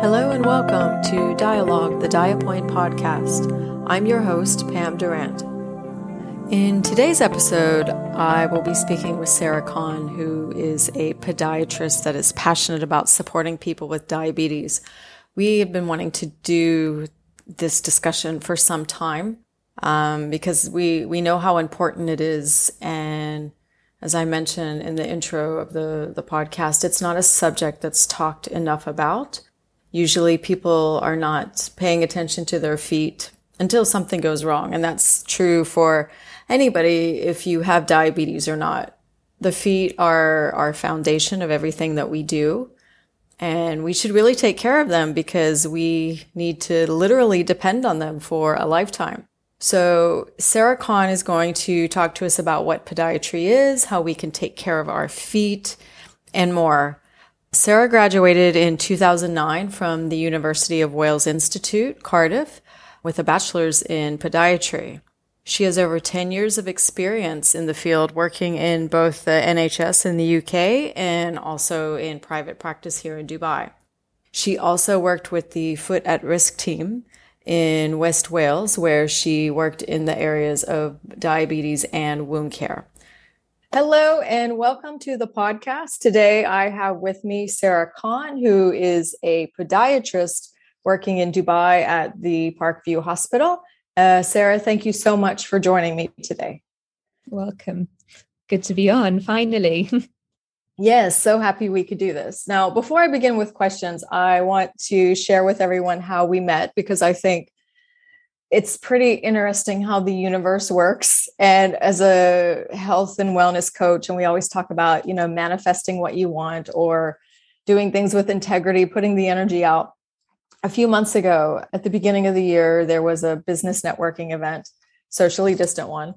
Hello and welcome to Dialogue, the Diapoint podcast. I'm your host, Pam Durant. In today's episode, I will be speaking with Sarah Kahn, who is a podiatrist that is passionate about supporting people with diabetes. We have been wanting to do this discussion for some time um, because we, we know how important it is. And as I mentioned in the intro of the, the podcast, it's not a subject that's talked enough about. Usually people are not paying attention to their feet until something goes wrong. And that's true for anybody if you have diabetes or not. The feet are our foundation of everything that we do. And we should really take care of them because we need to literally depend on them for a lifetime. So Sarah Kahn is going to talk to us about what podiatry is, how we can take care of our feet, and more. Sarah graduated in 2009 from the University of Wales Institute, Cardiff, with a bachelor's in podiatry. She has over 10 years of experience in the field working in both the NHS in the UK and also in private practice here in Dubai. She also worked with the Foot at Risk team in West Wales, where she worked in the areas of diabetes and wound care. Hello and welcome to the podcast. Today I have with me Sarah Kahn, who is a podiatrist working in Dubai at the Parkview Hospital. Uh, Sarah, thank you so much for joining me today. Welcome. Good to be on finally. Yes, so happy we could do this. Now, before I begin with questions, I want to share with everyone how we met because I think it's pretty interesting how the universe works. And as a health and wellness coach, and we always talk about, you know, manifesting what you want or doing things with integrity, putting the energy out. A few months ago, at the beginning of the year, there was a business networking event, socially distant one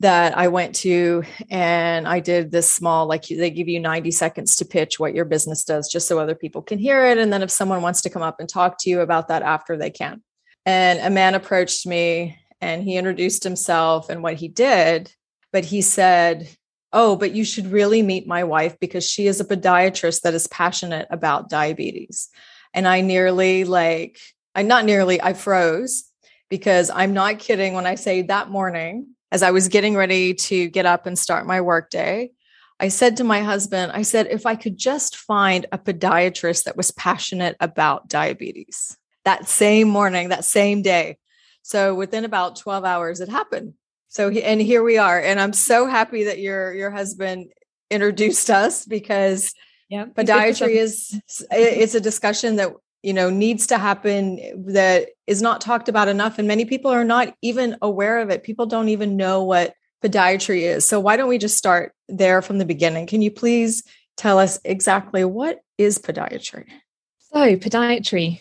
that I went to and I did this small, like they give you 90 seconds to pitch what your business does, just so other people can hear it. And then if someone wants to come up and talk to you about that after, they can. And a man approached me and he introduced himself and what he did. But he said, Oh, but you should really meet my wife because she is a podiatrist that is passionate about diabetes. And I nearly, like, I not nearly, I froze because I'm not kidding when I say that morning as I was getting ready to get up and start my workday, I said to my husband, I said, if I could just find a podiatrist that was passionate about diabetes that same morning, that same day. So within about 12 hours, it happened. So, and here we are. And I'm so happy that your, your husband introduced us because yeah, podiatry is, it's a discussion that you know needs to happen that is not talked about enough and many people are not even aware of it people don't even know what podiatry is so why don't we just start there from the beginning can you please tell us exactly what is podiatry so podiatry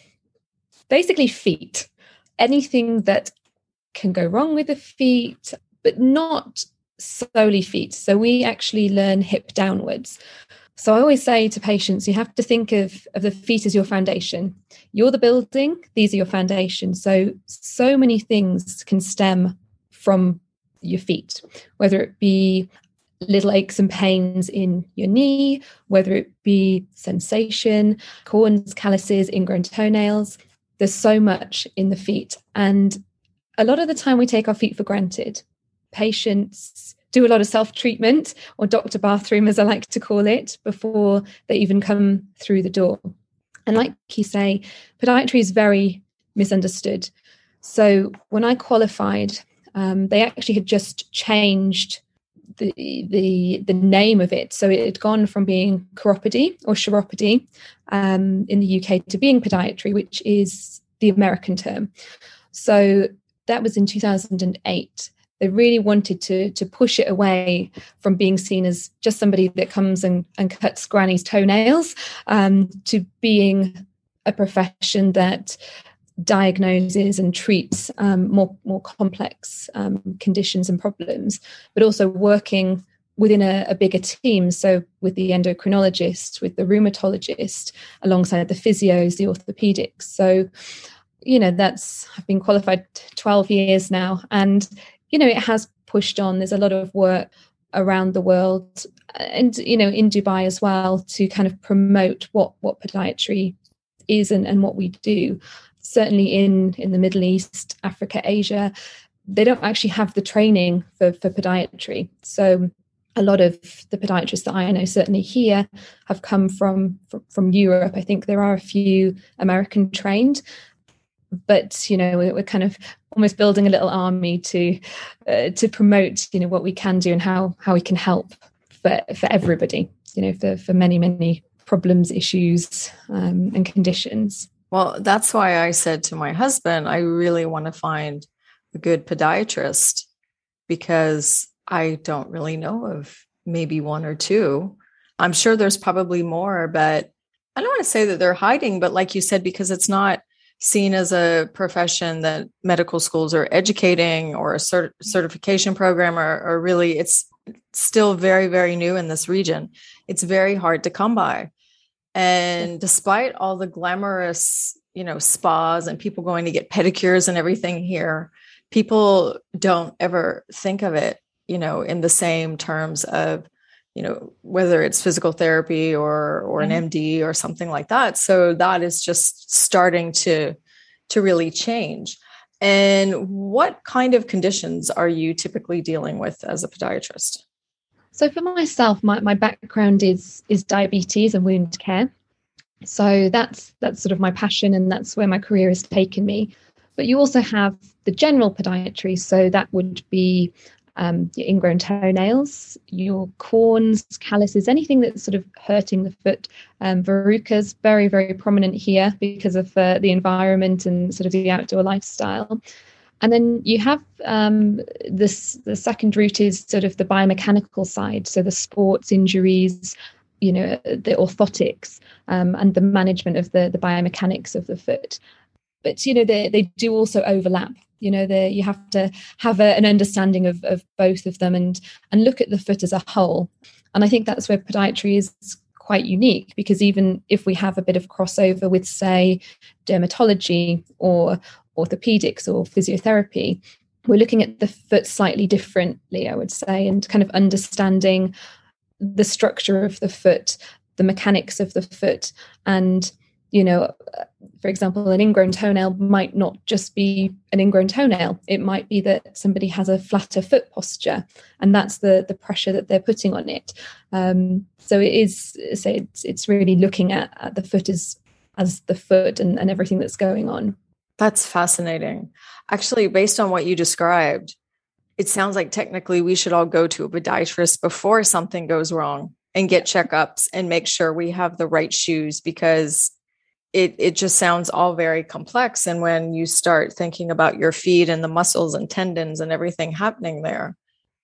basically feet anything that can go wrong with the feet but not solely feet so we actually learn hip downwards so I always say to patients, you have to think of, of the feet as your foundation. You're the building, these are your foundations. So, so many things can stem from your feet, whether it be little aches and pains in your knee, whether it be sensation, corns, calluses, ingrown toenails. There's so much in the feet. And a lot of the time we take our feet for granted. Patients do a lot of self treatment or doctor bathroom, as I like to call it, before they even come through the door. And like you say, podiatry is very misunderstood. So when I qualified, um, they actually had just changed the, the the name of it. So it had gone from being chiropody or chiropody um, in the UK to being podiatry, which is the American term. So that was in 2008 they really wanted to to push it away from being seen as just somebody that comes and, and cuts granny's toenails um, to being a profession that diagnoses and treats um, more more complex um, conditions and problems, but also working within a, a, bigger team. So with the endocrinologist, with the rheumatologist, alongside the physios, the orthopedics. So you know that's I've been qualified 12 years now, and you know, it has pushed on. There's a lot of work around the world and you know in Dubai as well to kind of promote what what podiatry is and, and what we do. Certainly in, in the Middle East, Africa, Asia, they don't actually have the training for, for podiatry. So a lot of the podiatrists that I know, certainly here, have come from, from, from Europe. I think there are a few American trained, but you know we're, kind of almost building a little army to uh, to promote you know what we can do and how how we can help for for everybody. You know, for for many many problems, issues, um, and conditions. Well, that's why I said to my husband, I really want to find a good podiatrist because I don't really know of maybe one or two. I'm sure there's probably more, but I don't want to say that they're hiding, but like you said, because it's not seen as a profession that medical schools are educating or a cert- certification program or, or really it's still very, very new in this region. It's very hard to come by. And despite all the glamorous, you know, spas and people going to get pedicures and everything here, people don't ever think of it, you know, in the same terms of, you know, whether it's physical therapy or or an MD mm-hmm. or something like that. So that is just starting to to really change. And what kind of conditions are you typically dealing with as a podiatrist? So for myself, my, my background is is diabetes and wound care. So that's that's sort of my passion and that's where my career has taken me. But you also have the general podiatry. So that would be um, your ingrown toenails, your corns, calluses, anything that's sort of hurting the foot. Um, verrucas, very, very prominent here because of uh, the environment and sort of the outdoor lifestyle. And then you have um, this. The second route is sort of the biomechanical side, so the sports injuries, you know, the orthotics um, and the management of the the biomechanics of the foot. But you know, they they do also overlap. You know, the, you have to have a, an understanding of of both of them and and look at the foot as a whole. And I think that's where podiatry is quite unique because even if we have a bit of crossover with, say, dermatology or orthopedics or physiotherapy, we're looking at the foot slightly differently, I would say, and kind of understanding the structure of the foot, the mechanics of the foot, and you know, for example, an ingrown toenail might not just be an ingrown toenail. It might be that somebody has a flatter foot posture, and that's the the pressure that they're putting on it. Um, so it is, say, it's, it's really looking at, at the foot as as the foot and, and everything that's going on. That's fascinating. Actually, based on what you described, it sounds like technically we should all go to a podiatrist before something goes wrong and get checkups and make sure we have the right shoes because it it just sounds all very complex. And when you start thinking about your feet and the muscles and tendons and everything happening there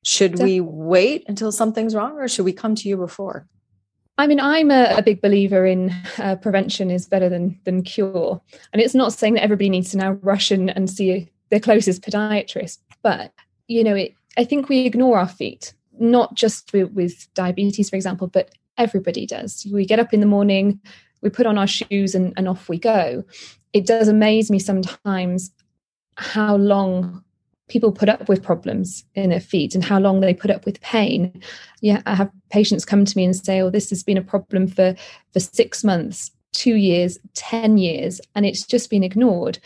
should we wait until something's wrong or should we come to you before? I mean, I'm a, a big believer in uh, prevention is better than than cure, and it's not saying that everybody needs to now rush and, and see their closest podiatrist, but you know, it, I think we ignore our feet, not just with, with diabetes, for example, but everybody does. We get up in the morning, we put on our shoes, and, and off we go. It does amaze me sometimes how long people put up with problems in their feet and how long they put up with pain. Yeah, I have patients come to me and say, "Oh, this has been a problem for for six months, two years, ten years, and it's just been ignored."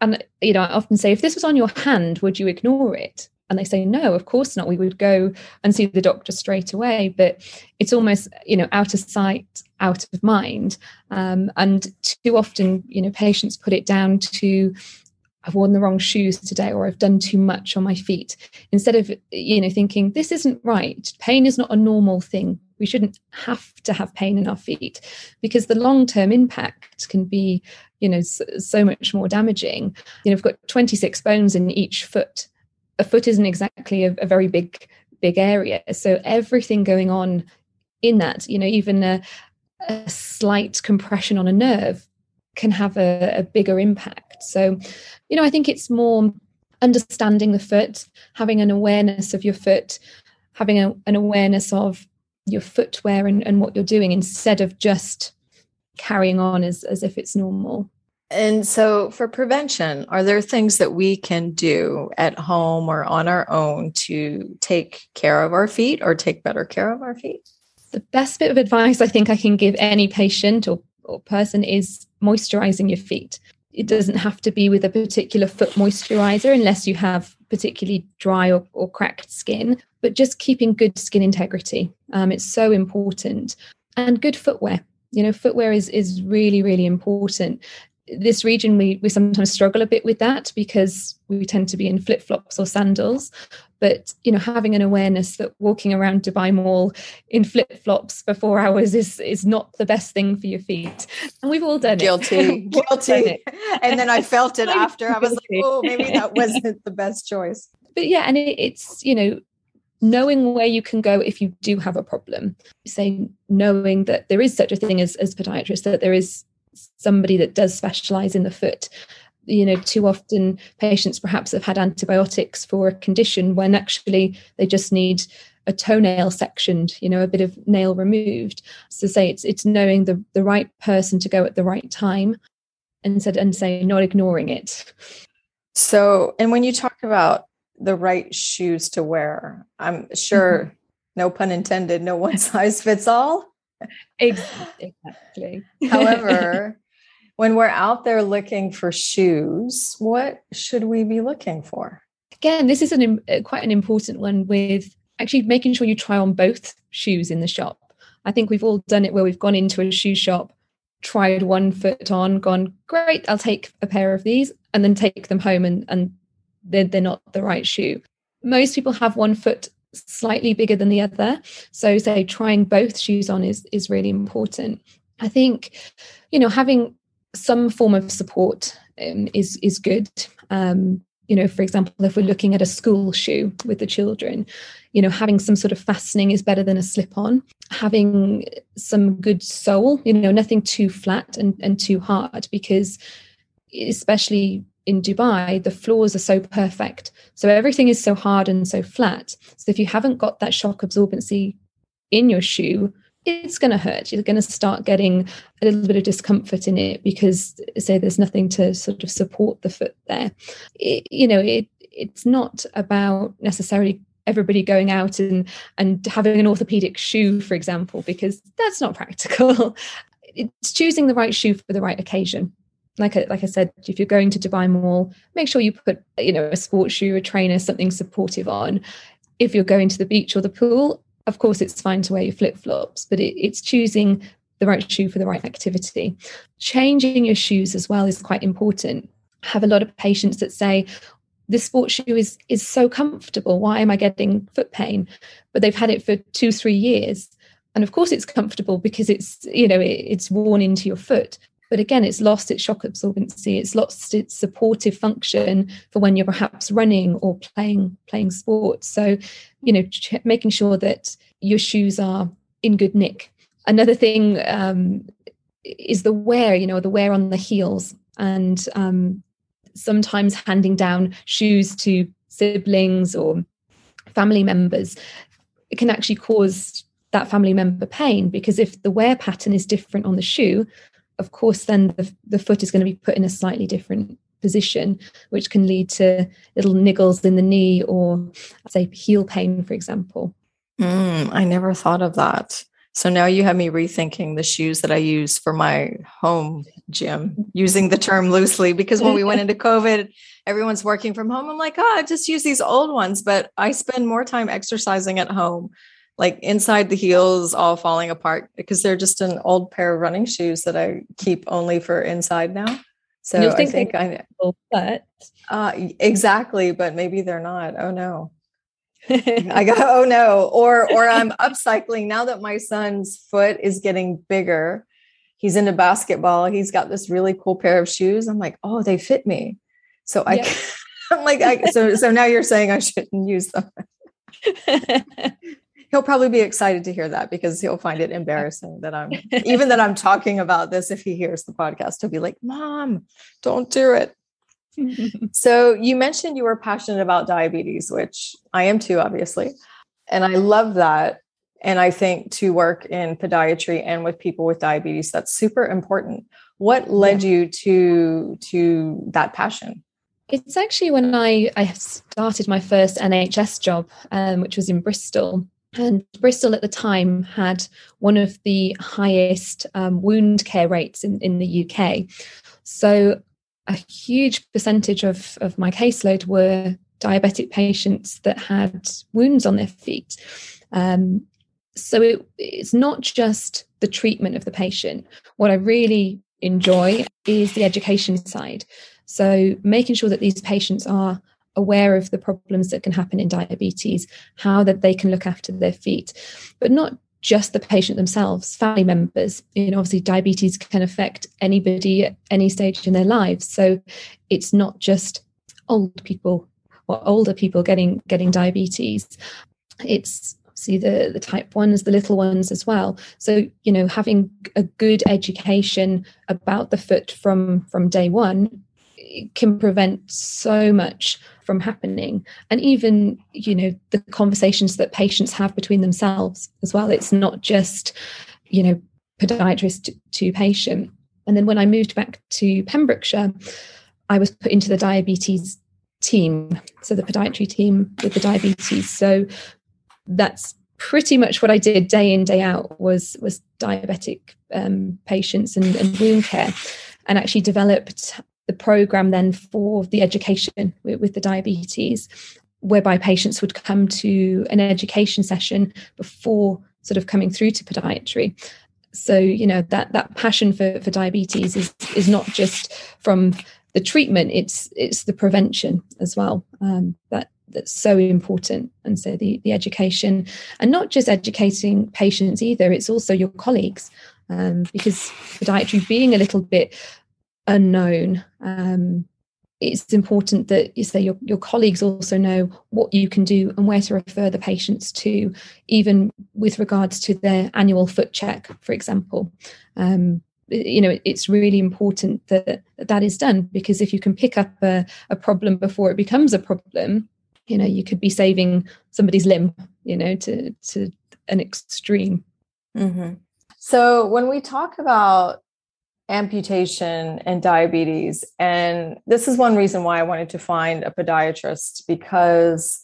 And you know, I often say, if this was on your hand, would you ignore it? And they say, no, of course not. We would go and see the doctor straight away. But it's almost, you know, out of sight, out of mind. Um, and too often, you know, patients put it down to I've worn the wrong shoes today or I've done too much on my feet instead of you know thinking this isn't right pain is not a normal thing we shouldn't have to have pain in our feet because the long term impact can be you know so, so, much more damaging you know we've got 26 bones in each foot a foot isn't exactly a, a very big big area so everything going on in that you know even a, a slight compression on a nerve can have a, a bigger impact. So, you know, I think it's more understanding the foot, having an awareness of your foot, having a, an awareness of your footwear and, and what you're doing instead of just carrying on as, as if it's normal. And so, for prevention, are there things that we can do at home or on our own to take care of our feet or take better care of our feet? The best bit of advice I think I can give any patient or or person is moisturizing your feet. It doesn't have to be with a particular foot moisturizer unless you have particularly dry or, or cracked skin, but just keeping good skin integrity. Um, it's so important. And good footwear. You know, footwear is is really, really important this region we we sometimes struggle a bit with that because we tend to be in flip flops or sandals. But you know having an awareness that walking around dubai mall in flip flops for four hours is is not the best thing for your feet. And we've all done guilty. It guilty. it. and then i felt it after. I was like oh maybe that wasn't the best choice. But yeah and it, it's you know knowing where you can go if you do have a problem. Saying knowing that there is such a thing as as podiatrists that there is somebody that does specialize in the foot. You know too often patients perhaps have had antibiotics for a condition when actually they just need a toenail sectioned you know a bit of nail removed. So say it's it's knowing the the right person to go at the right time and said and say not ignoring it. So and when you talk about the right shoes to wear i'm sure mm-hmm. no pun intended no one size fits all exactly. However, when we're out there looking for shoes, what should we be looking for? Again, this is an uh, quite an important one with actually making sure you try on both shoes in the shop. I think we've all done it where we've gone into a shoe shop, tried one foot on, gone, great, I'll take a pair of these, and then take them home and, and they're, they're not the right shoe. Most people have one foot slightly bigger than the other. So say trying both shoes on is is really important. I think, you know, having some form of support um, is is good. Um, you know, for example, if we're looking at a school shoe with the children, you know, having some sort of fastening is better than a slip on. Having some good sole, you know, nothing too flat and, and too hard because especially in Dubai, the floors are so perfect. So everything is so hard and so flat. So if you haven't got that shock absorbency in your shoe, it's going to hurt. You're going to start getting a little bit of discomfort in it because, say, there's nothing to sort of support the foot there. It, you know, it it's not about necessarily everybody going out and and having an orthopedic shoe, for example, because that's not practical. It's choosing the right shoe for the right occasion like I, like I said, if you're going to Dubai Mall, make sure you put you know a sports shoe, a trainer, something supportive on. If you're going to the beach or the pool, of course it's fine to wear your flip flops, but it, it's choosing the right shoe for the right activity. Changing your shoes as well is quite important. I have a lot of patients that say, this sports shoe is is so comfortable. Why am I getting foot pain? But they've had it for two, three years. And of course it's comfortable because it's, you know, it, it's worn into your foot but again it's lost its shock absorbency it's lost its supportive function for when you're perhaps running or playing playing sports. So you know ch- making sure that your shoes are in good nick. Another thing um, is the wear you know the wear on the heels and um, sometimes handing down shoes to siblings or family members it can actually cause that family member pain because if the wear pattern is different on the shoe of course, then the, the foot is going to be put in a slightly different position, which can lead to little niggles in the knee or, say, heel pain, for example. Mm, I never thought of that. So now you have me rethinking the shoes that I use for my home gym, using the term loosely because when we went into COVID, everyone's working from home. I'm like, oh, I just use these old ones, but I spend more time exercising at home like inside the heels all falling apart because they're just an old pair of running shoes that I keep only for inside now. So You'll think I think I but uh, exactly, but maybe they're not. Oh no. I go, oh no. Or or I'm upcycling now that my son's foot is getting bigger. He's into basketball. He's got this really cool pair of shoes. I'm like, oh, they fit me. So I yep. I'm like, I, so so now you're saying I shouldn't use them he'll probably be excited to hear that because he'll find it embarrassing that I'm even that I'm talking about this. If he hears the podcast, he'll be like, Mom, don't do it. so you mentioned you were passionate about diabetes, which I am too, obviously. And I love that. And I think to work in podiatry and with people with diabetes, that's super important. What led yeah. you to to that passion? It's actually when I, I started my first NHS job, um, which was in Bristol And Bristol at the time had one of the highest um, wound care rates in, in the UK. So a huge percentage of, of my caseload were diabetic patients that had wounds on their feet. Um, so it, it's not just the treatment of the patient. What I really enjoy is the education side. So making sure that these patients are aware of the problems that can happen in diabetes, how that they can look after their feet, but not just the patient themselves, family members. You know, obviously diabetes can affect anybody at any stage in their lives. So it's not just old people or older people getting getting diabetes. It's see the the type ones the little ones as well so you know having a good education about the foot from from day one can prevent so much from happening. And even you know the conversations that patients have between themselves as well. It's not just you know podiatrist to patient. And then when i moved back to pembrokeshire i was put into the diabetes team so the podiatry team with the diabetes. So that's pretty much what i did day in day out was was diabetic um, patients and, and wound care. And actually developed the program then for the education with, with, the diabetes, whereby patients would come to an education session before sort of coming through to podiatry. So you know that that passion for for diabetes is is not just from the treatment; it's it's the prevention as well. Um, that that's so important and so the the education and not just educating patients either it's also your colleagues um, because podiatry being a little bit unknown. Um, it's important that you say your, your colleagues also know what you can do and where to refer the patients to even with regards to their annual foot check for example. Um, you know it's really important that that is done because if you can pick up a, a problem before it becomes a problem you know you could be saving somebody's limb you know to to an extreme. Mm-hmm. so when we talk about amputation and diabetes. And this is one reason why I wanted to find a podiatrist because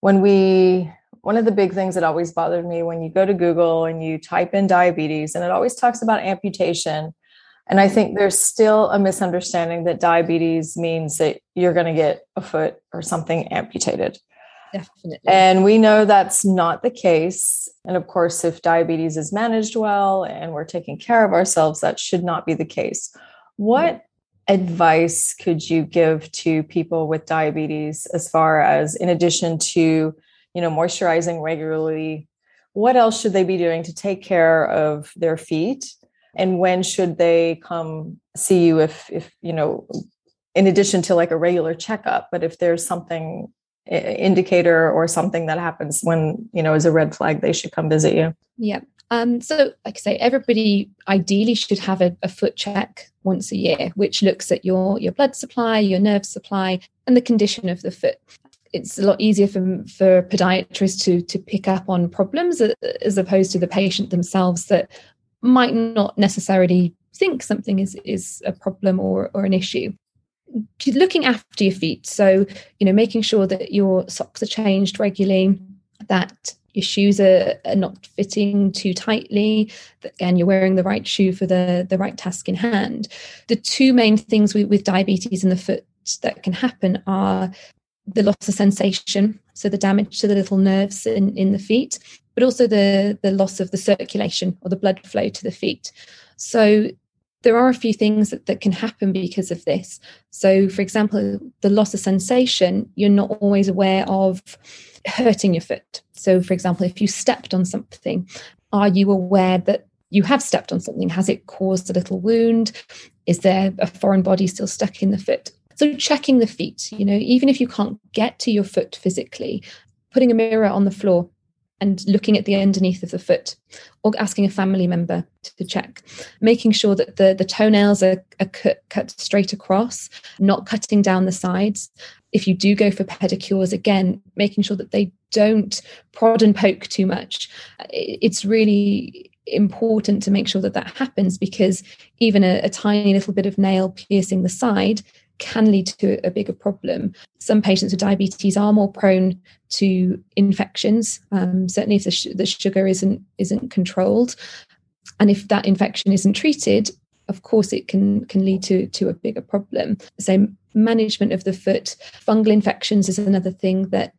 when we, one of the big things that always bothered me when you go to Google and you type in diabetes, and it always talks about amputation. And I think there's still a misunderstanding that diabetes means that you're going to get a foot or something amputated. Definitely. And we know that's not the case. And of course, if diabetes is managed well and we're taking care of ourselves, that should not be the case. What advice could you give to people with diabetes as far as in addition to, you know, moisturizing regularly, what else should they be doing to take care of their feet? And when should they come see you if if, you know, in addition to like a regular checkup, but if there's something indicator or something that happens when you know is a red flag they should come visit you. Yeah um, so like i say everybody ideally should have a, a, foot check once a year which looks at your your blood supply your nerve supply and the condition of the foot. It's a lot easier for for podiatrists to to pick up on problems as opposed to the patient themselves that might not necessarily think something is is a problem or or an issue looking after your feet. So you know making sure that your socks are changed regularly that your shoes are, are, not fitting too tightly that again you're wearing the right shoe for the the right task in hand. The two main things with, with diabetes in the foot that can happen are the loss of sensation so the damage to the little nerves in, in the feet but also the the loss of the circulation or the blood flow to the feet. So there are a few things that, that can happen because of this. So, for example, the loss of sensation, you're not always aware of hurting your foot. So, for example, if you stepped on something, are you aware that you have stepped on something? Has it caused a little wound? Is there a foreign body still stuck in the foot? So, checking the feet, you know, even if you can't get to your foot physically, putting a mirror on the floor and looking at the underneath of the foot or asking a family member to check making sure that the, the toenails are, are cut, cut straight across not cutting down the sides. If you do go for pedicures again making sure that they don't prod and poke too much. It's really important to make sure that that happens because even a, a tiny little bit of nail piercing the side can lead to a bigger problem. Some patients with diabetes are more prone to infections. Um, certainly, if the, sh- the sugar isn't isn't controlled, and if that infection isn't treated, of course, it can can lead to to a bigger problem. So, management of the foot, fungal infections is another thing that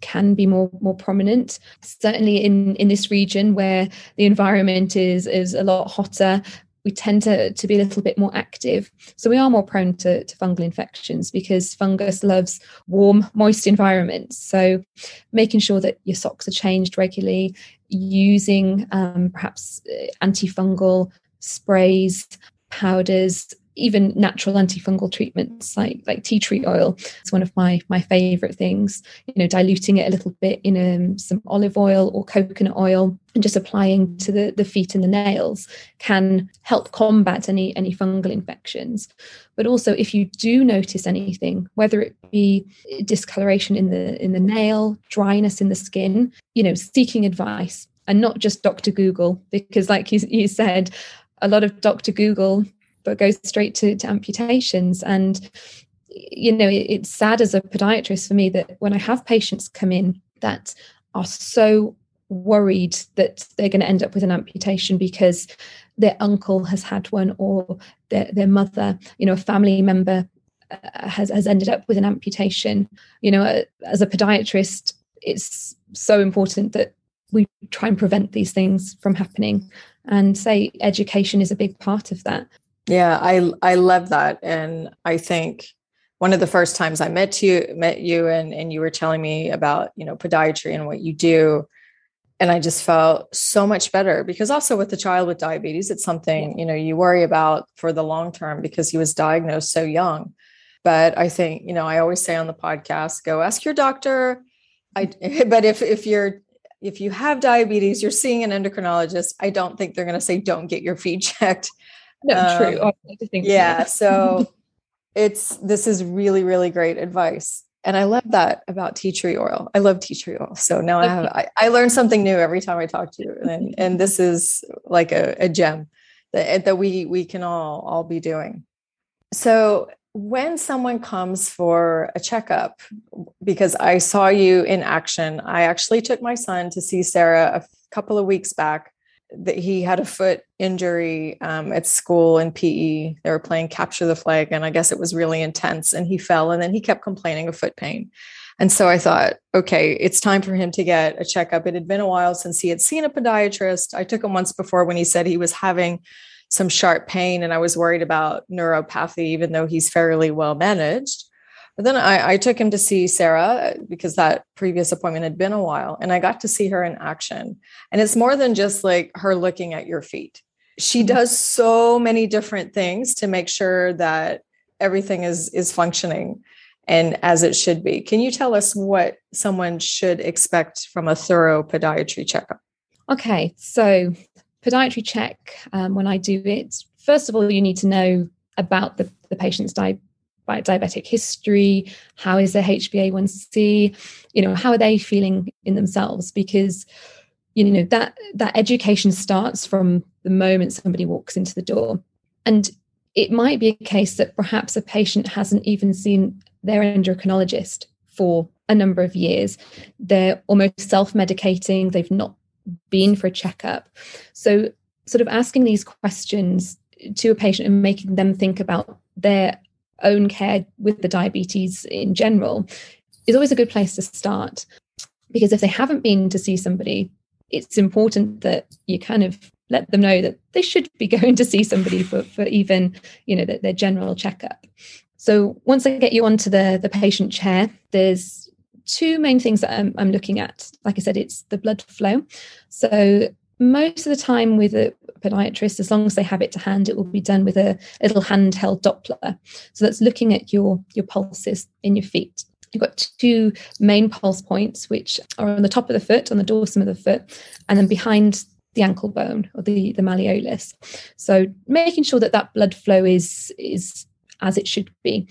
can be more more prominent. Certainly, in in this region where the environment is is a lot hotter, we tend to, to be a little bit more active. So we are more prone to, to fungal infections because fungus loves warm, moist environments. So making sure that your socks are changed regularly, using um, perhaps uh, antifungal sprays, powders, even natural antifungal treatments like like tea tree oil it's one of my my favorite things. You know diluting it a little bit in um, some olive oil or coconut oil and just applying to the, the feet and the nails can help combat any any fungal infections. But also if you do notice anything whether it be discoloration in the in the nail dryness in the skin you know seeking advice and not just dr google because like you, you said a lot of dr google but goes straight to, to amputations. And, you know, it, it's sad as a podiatrist for me that when I have patients come in that are so worried that they're going to end up with an amputation because their uncle has had one or their, their mother, you know, a family member uh, has, has ended up with an amputation. You know, uh, as a podiatrist, it's so important that we try and prevent these things from happening and say education is a big part of that yeah, I I love that, and I think one of the first times I met you met you and and you were telling me about you know podiatry and what you do, and I just felt so much better because also with the child with diabetes, it's something you know you worry about for the long term because he was diagnosed so young. But I think you know I always say on the podcast, go ask your doctor. I but if if you're if you have diabetes, you're seeing an endocrinologist. I don't think they're going to say don't get your feet checked no, um, true. I think yeah. so it's this is really, really great advice. And I love that about tea tree oil. I love tea tree oil. So now I have I, I learn something new every time I talk to you. And and this is like a, a gem that, that we we can all all be doing. So when someone comes for a checkup, because I saw you in action, I actually took my son to see Sarah a couple of weeks back that he had a foot injury um, at school in PE. They were playing capture the flag, and I guess it was really intense. And he fell, and then he kept complaining of foot pain. And so I thought, okay, it's time for him to get a checkup. It had been a while since he had seen a podiatrist. I took him once before when he said he was having some sharp pain, and I was worried about neuropathy, even though he's fairly well managed. But then I, I, took him to see Sarah because that previous appointment had been a while, and I got to see her in action. And it's more than just like her looking at your feet. She mm-hmm. does so many different things to make sure that everything is is functioning and as it should be. Can you tell us what someone should expect from a thorough podiatry checkup? Okay, so podiatry check, um, when I do it, first of all, you need to know about the, the patient's di- diabetic history? How is their hba1c you know how are they feeling in themselves? Because you know that that education starts from the moment somebody walks into the door. And it might be a case that perhaps a patient hasn't even seen their endocrinologist for a number of years. They're almost self-medicating. They've not been for a checkup. So sort of asking these questions to a patient and making them think about their own care with the diabetes in general is always a good place to start. Because if they haven't been to see somebody, it's important that you kind of let them know that they should be going to see somebody for, for even, you know, their, their general checkup. So once I get you onto the, the patient chair, there's two main things that I'm, I'm looking at. Like I said, it's the blood flow. So most of the time with a podiatrist, as long as they have it to hand, it will be done with a little handheld Doppler. So that's looking at your, your pulses in your feet. You've got two main pulse points, which are on the top of the foot, on the dorsum of the foot, and then behind the ankle bone or the, the malleolus. So making sure that that blood flow is is as it should be.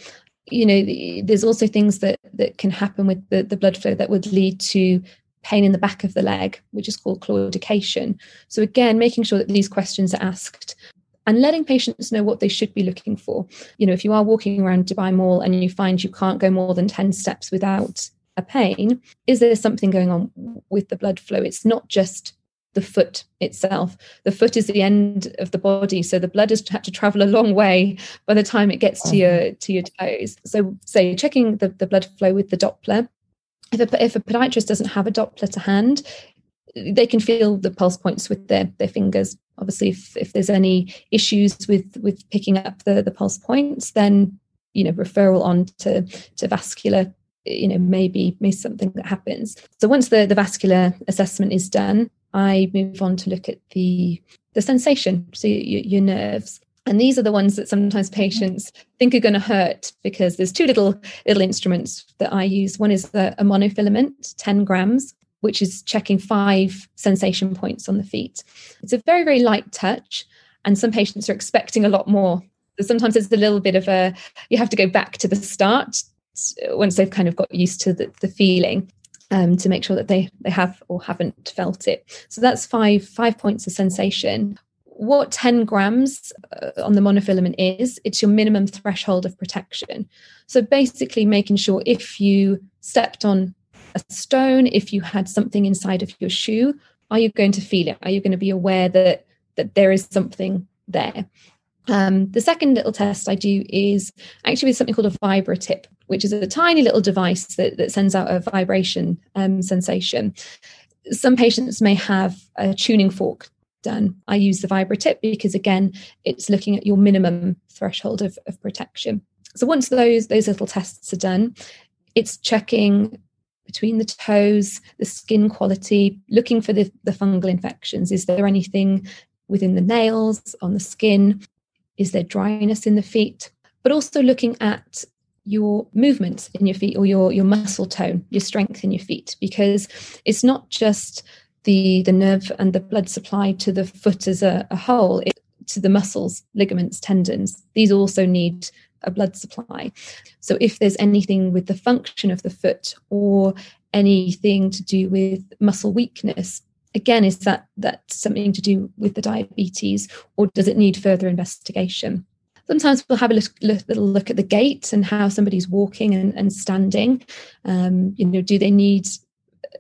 You know, the, there's also things that that can happen with the, the blood flow that would lead to pain in the back of the leg, which is called claudication. So, again, making sure that these questions are asked and letting patients know what they should be looking for. You know, if you are walking around Dubai Mall and you find you can't go more than 10 steps without a pain, is there something going on with the blood flow? It's not just the foot itself. The foot is the end of the body, so the blood has had to travel a long way by the time it gets to your mm-hmm. to your toes. So, say checking the, the blood flow with the Doppler. If a, if a podiatrist doesn't have a Doppler to hand, they can feel the pulse points with their, their fingers. Obviously, if, if there's any issues with with picking up the, the pulse points, then you know referral on to to vascular you know maybe maybe something that happens so once the the vascular assessment is done i move on to look at the the sensation so your, your nerves and these are the ones that sometimes patients think are going to hurt because there's two little little instruments that i use one is a, a monofilament 10 grams which is checking five sensation points on the feet. It's a very, very light touch, and some patients are expecting a lot more. Sometimes it's a little bit of a, you have to go back to the start once they've kind of got used to the, the feeling. Um, to make sure that they they have or haven't felt it. So that's five five points of sensation. What 10 grams uh, on the monofilament is, it's your minimum threshold of protection. So basically, making sure if you stepped on a stone, if you had something inside of your shoe, are you going to feel it? Are you going to be aware that that there is something there? Um, the second little test I do is actually with something called a vibratip, which is a tiny little device that, that sends out a vibration um, sensation. Some patients may have a tuning fork done. I use the vibratip because again, it's looking at your minimum threshold of, of protection. So once those those little tests are done, it's checking between the toes, the skin quality, looking for the, the fungal infections. Is there anything within the nails, on the skin? Is there dryness in the feet? But also looking at your movements in your feet or your, your muscle tone, your strength in your feet, because it's not just the, the nerve and the blood supply to the foot as a, a whole, it, to the muscles, ligaments, tendons. These also need a blood supply. So if there's anything with the function of the foot or anything to do with muscle weakness, again, is that that something to do with the diabetes or does it need further investigation? Sometimes we'll have a little look at the gait and how somebody's walking and, and standing. Um, you know, do they need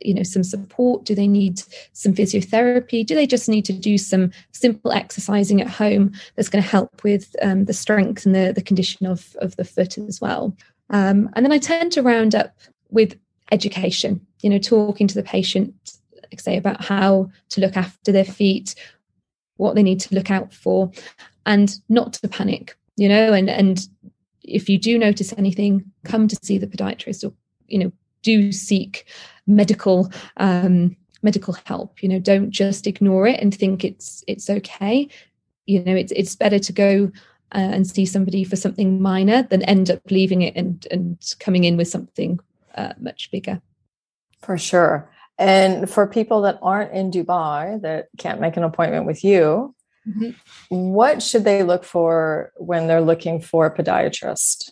you know some support? Do they need some physiotherapy? Do they just need to do some simple exercising at home that's going to help with um, the strength and the, the condition of, of the foot as well? Um, and then i tend to round up with education you know talking to the patient like say about how to look after their feet what they need to look out for and not to panic you know and and if you do notice anything come to see the podiatrist or you know do seek medical um, medical help. You know, don't just ignore it and think it's it's okay. You know, it's it's better to go uh, and see somebody for something minor than end up leaving it and and coming in with something uh, much bigger. For sure. And for people that aren't in Dubai that can't make an appointment with you, mm-hmm. what should they look for when they're looking for a podiatrist?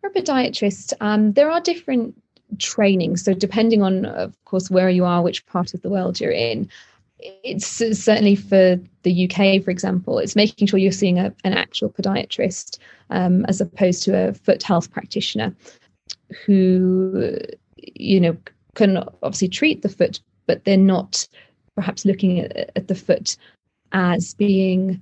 For a podiatrist, um, there are different training. So, depending on, of course, where you are, which part of the world you're in, it's certainly for the UK, for example, it's making sure you're seeing a, an actual podiatrist um, as opposed to a foot health practitioner who, you know, can obviously treat the foot, but they're not perhaps looking at, at the foot as being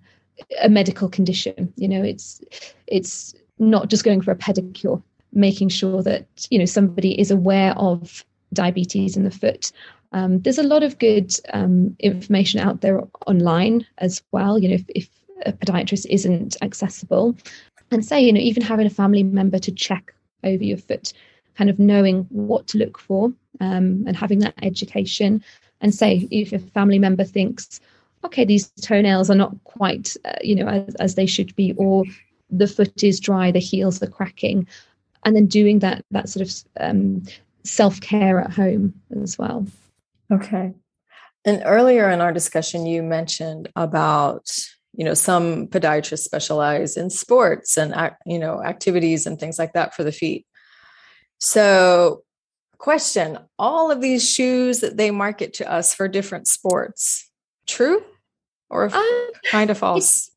a medical condition. You know, it's it's not just going for a pedicure making sure that you know somebody is aware of diabetes in the foot. Um, there's a lot of good um, information out there online as well. You know, if, if a podiatrist isn't accessible, and say you know even having a family member to check over your foot, kind of knowing what to look for um, and having that education. And say if a family member thinks, okay, these toenails are not quite uh, you know as, as they should be, or the foot is dry, the heels are cracking and then doing that that sort of um, self care at home as well. Okay. And earlier in our discussion, you mentioned about you know some podiatrists specialize in sports and you know activities and things like that for the feet. So, question: All of these shoes that they market to us for different sports, true or um, kind of false?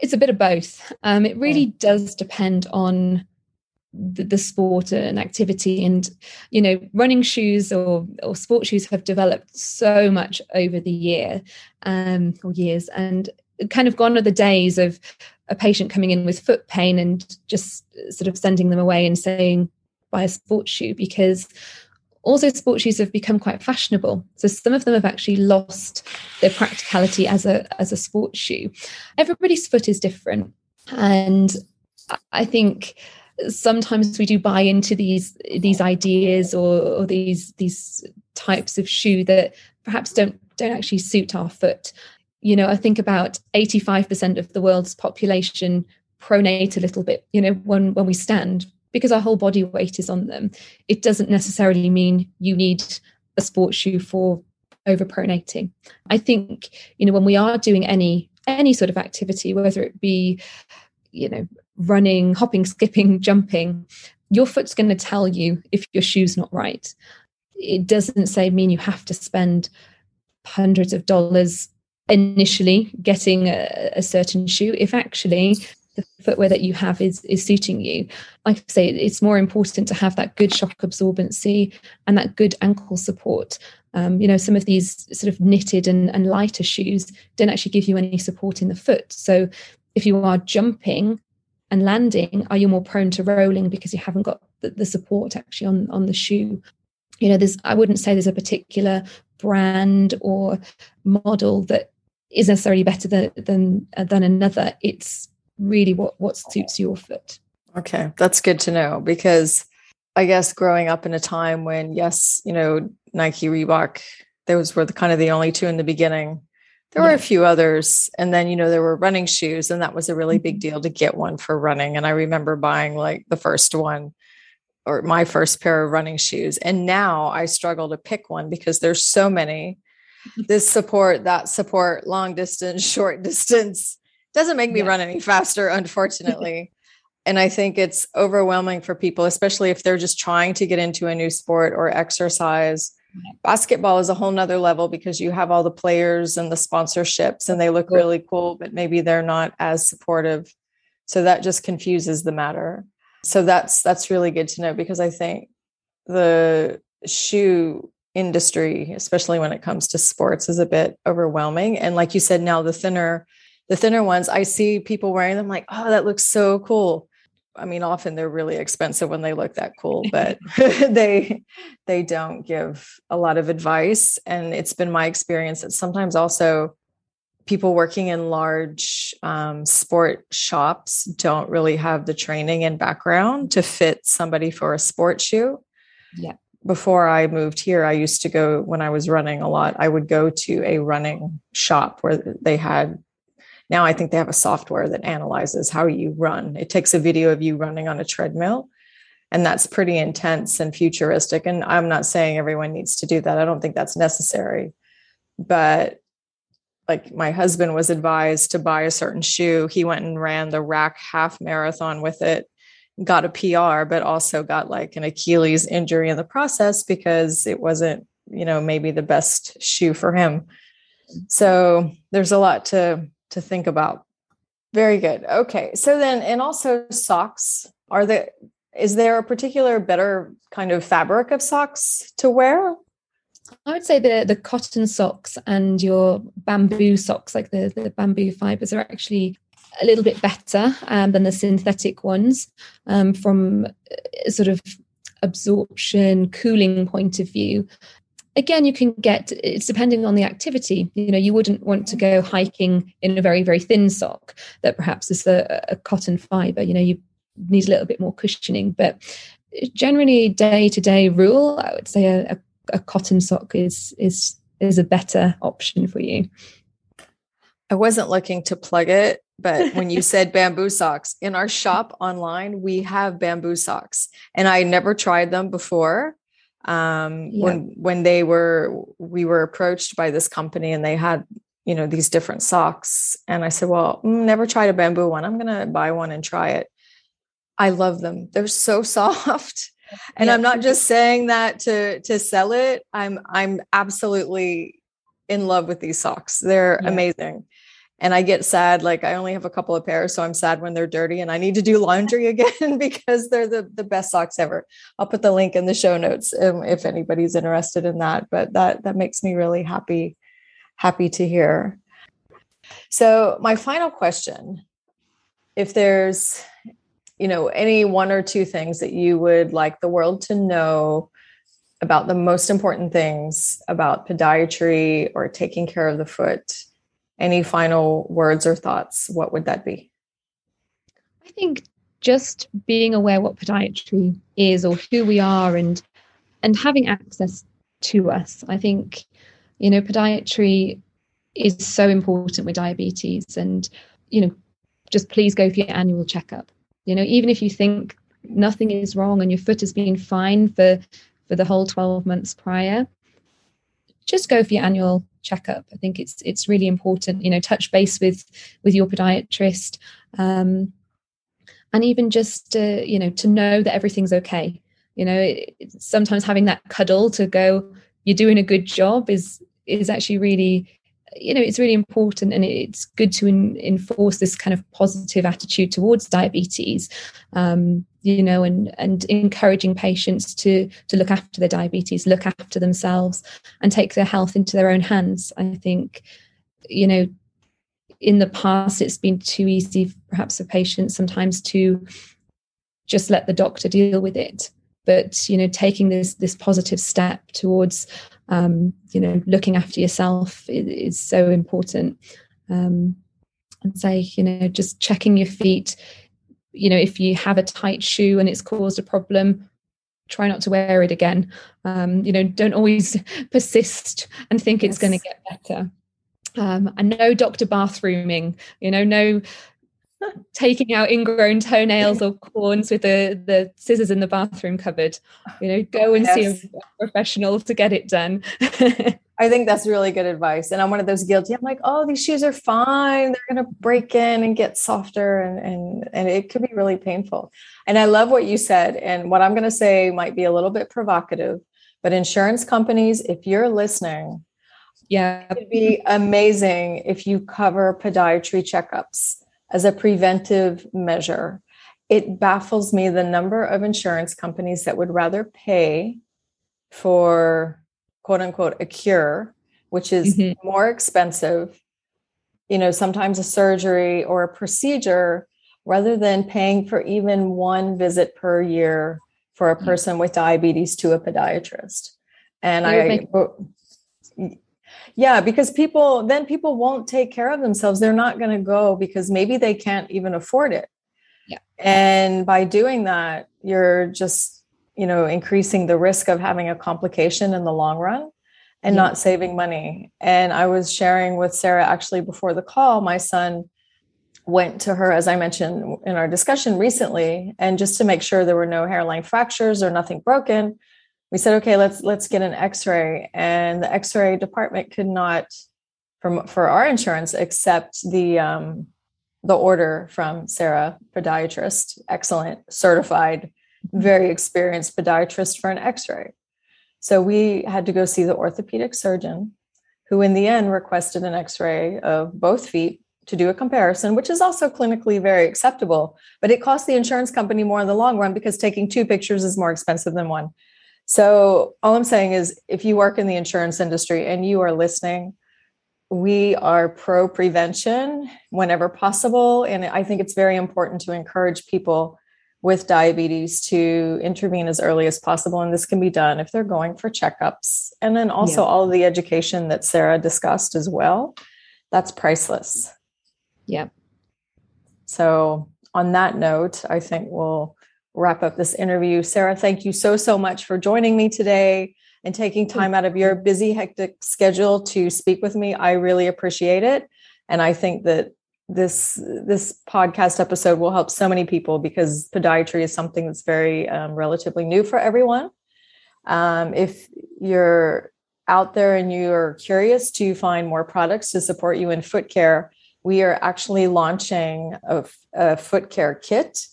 It's a bit of both. Um, it really does depend on the, the, sport and activity. And you know running shoes or or sport shoes have developed so much over the year um or years and kind of gone are the days of a patient coming in with foot pain and just sort of sending them away and saying buy a sports shoe because also sports shoes have become quite fashionable. So some of them have actually lost their practicality as a as a sports shoe. Everybody's foot is different. And i think sometimes we do buy into these these ideas or, or these these types of shoe that perhaps don't don't actually suit our foot. You know i think about 85% of the world's population pronate a little bit you know when when we stand because our whole body weight is on them. It doesn't necessarily mean you need a sports shoe for over pronating i think you know when we are doing any any sort of activity whether it be you know running, hopping, skipping, jumping, your foot's going to tell you if your shoe's not right. It doesn't say mean you have to spend hundreds of dollars initially getting a, a certain shoe. If actually the footwear that you have is is suiting you. Like I say, it's more important to have that good shock absorbency and that good ankle support. Um, you know, some of these sort of knitted and, and lighter shoes don't actually give you any support in the foot. So if you are jumping and landing, are you more prone to rolling because you haven't got the, the support actually on, on the shoe? You know, there's I wouldn't say there's a particular brand or model that is necessarily better than than, uh, than another. It's really what what suits your foot. Okay, that's good to know because I guess growing up in a time when yes, you know, Nike, Reebok, those were the kind of the only two in the beginning there were a few others. And then, you know, there were running shoes, and that was a really big mm-hmm. deal to get one for running. And I remember buying like the first one or my first pair of running shoes. And now I struggle to pick one because there's so many. This support, that support, long distance, short distance doesn't make me yeah. run any faster, unfortunately. and I think it's overwhelming for people, especially if they're just trying to get into a new sport or exercise Basketball is a whole nother level because you have all the players and the sponsorships and they look really cool, but maybe they're not as supportive. So that just confuses the matter. So that's that's really good to know because I think the shoe industry, especially when it comes to sports, is a bit overwhelming. And like you said, now the thinner, the thinner ones, I see people wearing them like, oh, that looks so cool. I mean, often they're really expensive when they look that cool, but they they don't give a lot of advice. And it's been my experience that sometimes also people working in large um, sport shops don't really have the training and background to fit somebody for a sport shoe. Yeah. Before I moved here, I used to go when I was running a lot. I would go to a running shop where they had now I think they have a software that analyzes how you run. It takes a video of you running on a treadmill. And that's pretty intense and futuristic. And I'm not saying everyone needs to do that. I don't think that's necessary. But like my husband was advised to buy a certain shoe. He went and ran the rack half marathon with it, got a PR, but also got like an Achilles injury in the process because it wasn't, you know, maybe the best shoe for him. So there's a lot to to think about. Very good. Okay. So then, and also socks. Are there, is there a particular better kind of fabric of socks to wear? I would say the the cotton socks and your bamboo socks, like the, the bamboo fibers, are actually a little bit better um, than the synthetic ones um, from sort of absorption, cooling point of view again you can get it's depending on the activity. You know you wouldn't want to go hiking in a very very thin sock that perhaps is a, a cotton fiber. You know you need a little bit more cushioning. But generally day to day rule i would say a, a, a cotton sock is is is a better option for you. I wasn't looking to plug it but when you said bamboo socks in our shop online we have bamboo socks and i never tried them before um, yeah. when when they were we were approached by this company and they had you know these different socks. And i said well mm, never tried a bamboo one. I'm going to buy one and try it. I love them. They're so soft. And yeah. i'm not just saying that to to sell it. I'm i'm absolutely in love with these socks. They're yeah. amazing and I get sad. Like I only have a couple of pairs, so I'm sad when they're dirty and I need to do laundry again because they're the, the best socks ever. I'll put the link in the show notes um, if anybody's interested in that. But that that makes me really happy, happy to hear. So my final question, if there's you know any one or two things that you would like the world to know about the most important things about podiatry or taking care of the foot any final words or thoughts, what would that be? I think just being aware what podiatry is or who we are and and having access to us. I think, you know, podiatry is so important with diabetes and, you know, just please go for your annual checkup. You know, even if you think nothing is wrong and your foot has been fine for for the whole 12 months prior, just go for your annual checkup. I think it's it's really important. You know, touch base with with your podiatrist, um, and even just uh, you know to know that everything's okay. You know, it, sometimes having that cuddle to go, you're doing a good job is is actually really you know it's really important and it's good to in, enforce this kind of positive attitude towards diabetes um, you know and and encouraging patients to to look after their diabetes look after themselves and take their health into their own hands. I think you know in the past it's been too easy perhaps for patients sometimes to just let the doctor deal with it. But you know taking this this positive step towards um, you know looking after yourself is, is so important. Um, and say you know just checking your feet you know if you have a tight shoe and it's caused a problem try not to wear it again um, you know don't always persist and think yes. it's going to get better um, and no doctor bathrooming you know no taking out ingrown toenails or corns with the the scissors in the bathroom cupboard you know go and yes. see a professional to get it done I think that's really good advice. And I'm one of those guilty. I'm like, oh, these shoes are fine. They're going to break in and get softer, and and and it could be really painful. And I love what you said. And what I'm going to say might be a little bit provocative, but insurance companies, if you're listening, yeah, it'd be amazing if you cover podiatry checkups as a preventive measure. It baffles me the number of insurance companies that would rather pay for quote unquote a cure, which is mm-hmm. more expensive, you know, sometimes a surgery or a procedure, rather than paying for even one visit per year for a person with diabetes to a podiatrist. And I, yeah, because people, then people won't take care of themselves. They're not going to go because maybe they can't even afford it. Yeah. And by doing that, you're just you know increasing the risk of having a complication in the long run and not saving money. And i was sharing with sarah actually before the call my son went to her as i mentioned in our discussion recently and just to make sure there were no hairline fractures or nothing broken we said okay let's let's get an x-ray. And the x-ray department could not from for our insurance accept the um the order from sarah podiatrist excellent certified very experienced podiatrist for an x ray. So we had to go see the orthopedic surgeon, who in the end requested an x ray of both feet to do a comparison, which is also clinically very acceptable. But it costs the insurance company more in the long run because taking two pictures is more expensive than one. So all I'm saying is if you work in the insurance industry and you are listening, we are pro prevention whenever possible. And I think it's very important to encourage people with diabetes to intervene as early as possible. And this can be done if they're going for checkups. And then also yeah. all of the education that Sarah discussed as well. That's priceless. Yeah. So, on that note, I think we'll wrap up this interview. Sarah, thank you so, so much for joining me today and taking time out of your busy, hectic schedule to speak with me. I really appreciate it. And I think that this this podcast episode will help so many people because podiatry is something that's very um, relatively new for everyone. Um, if you're out there and you're curious to find more products to support you in foot care, we are actually launching a, a foot care kit.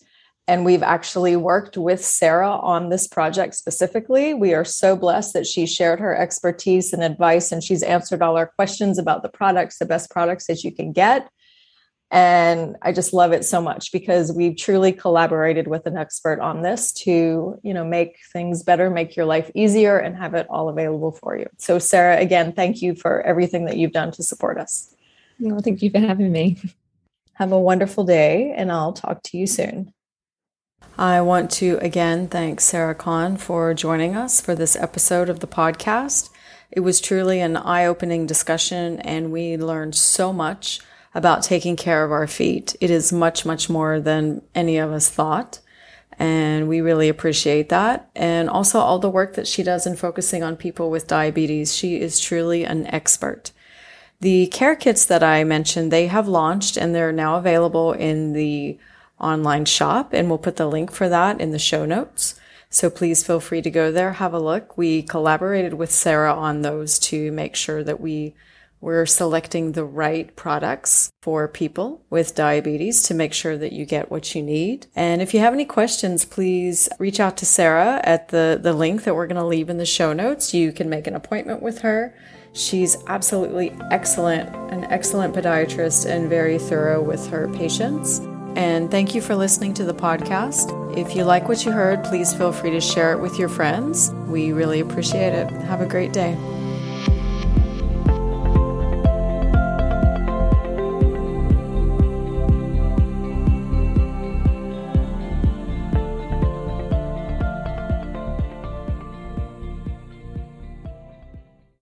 And we've actually worked with Sarah on this project specifically. We are so blessed that she shared her expertise and advice, and she's answered all our questions about the products, the best products that you can get and i just love it so much because we've truly collaborated with an expert on this to you know make things better make your life easier and have it all available for you. So sarah again thank you for everything that you've done to support us. Well, thank you for having me. Have a wonderful day and i'll talk to you soon. I want to again thank Sarah Kahn for joining us for this episode of the podcast. It was truly an eye opening discussion, and we learned so much about taking care of our feet. It is much, much more than any of us thought. And we really appreciate that. And also all the work that she does in focusing on people with diabetes. She is truly an expert. The care kits that I mentioned, they have launched and they're now available in the online shop. And we'll put the link for that in the show notes. So please feel free to go there, have a look. We collaborated with Sarah on those to make sure that we we're selecting the right products for people with diabetes to make sure that you get what you need. And if you have any questions, please reach out to Sarah at the, the link that we're going to leave in the show notes. You can make an appointment with her. She's absolutely excellent, an excellent podiatrist and very thorough with her patients. And thank you for listening to the podcast. If you like what you heard, please feel free to share it with your friends. We really appreciate it. Have a great day.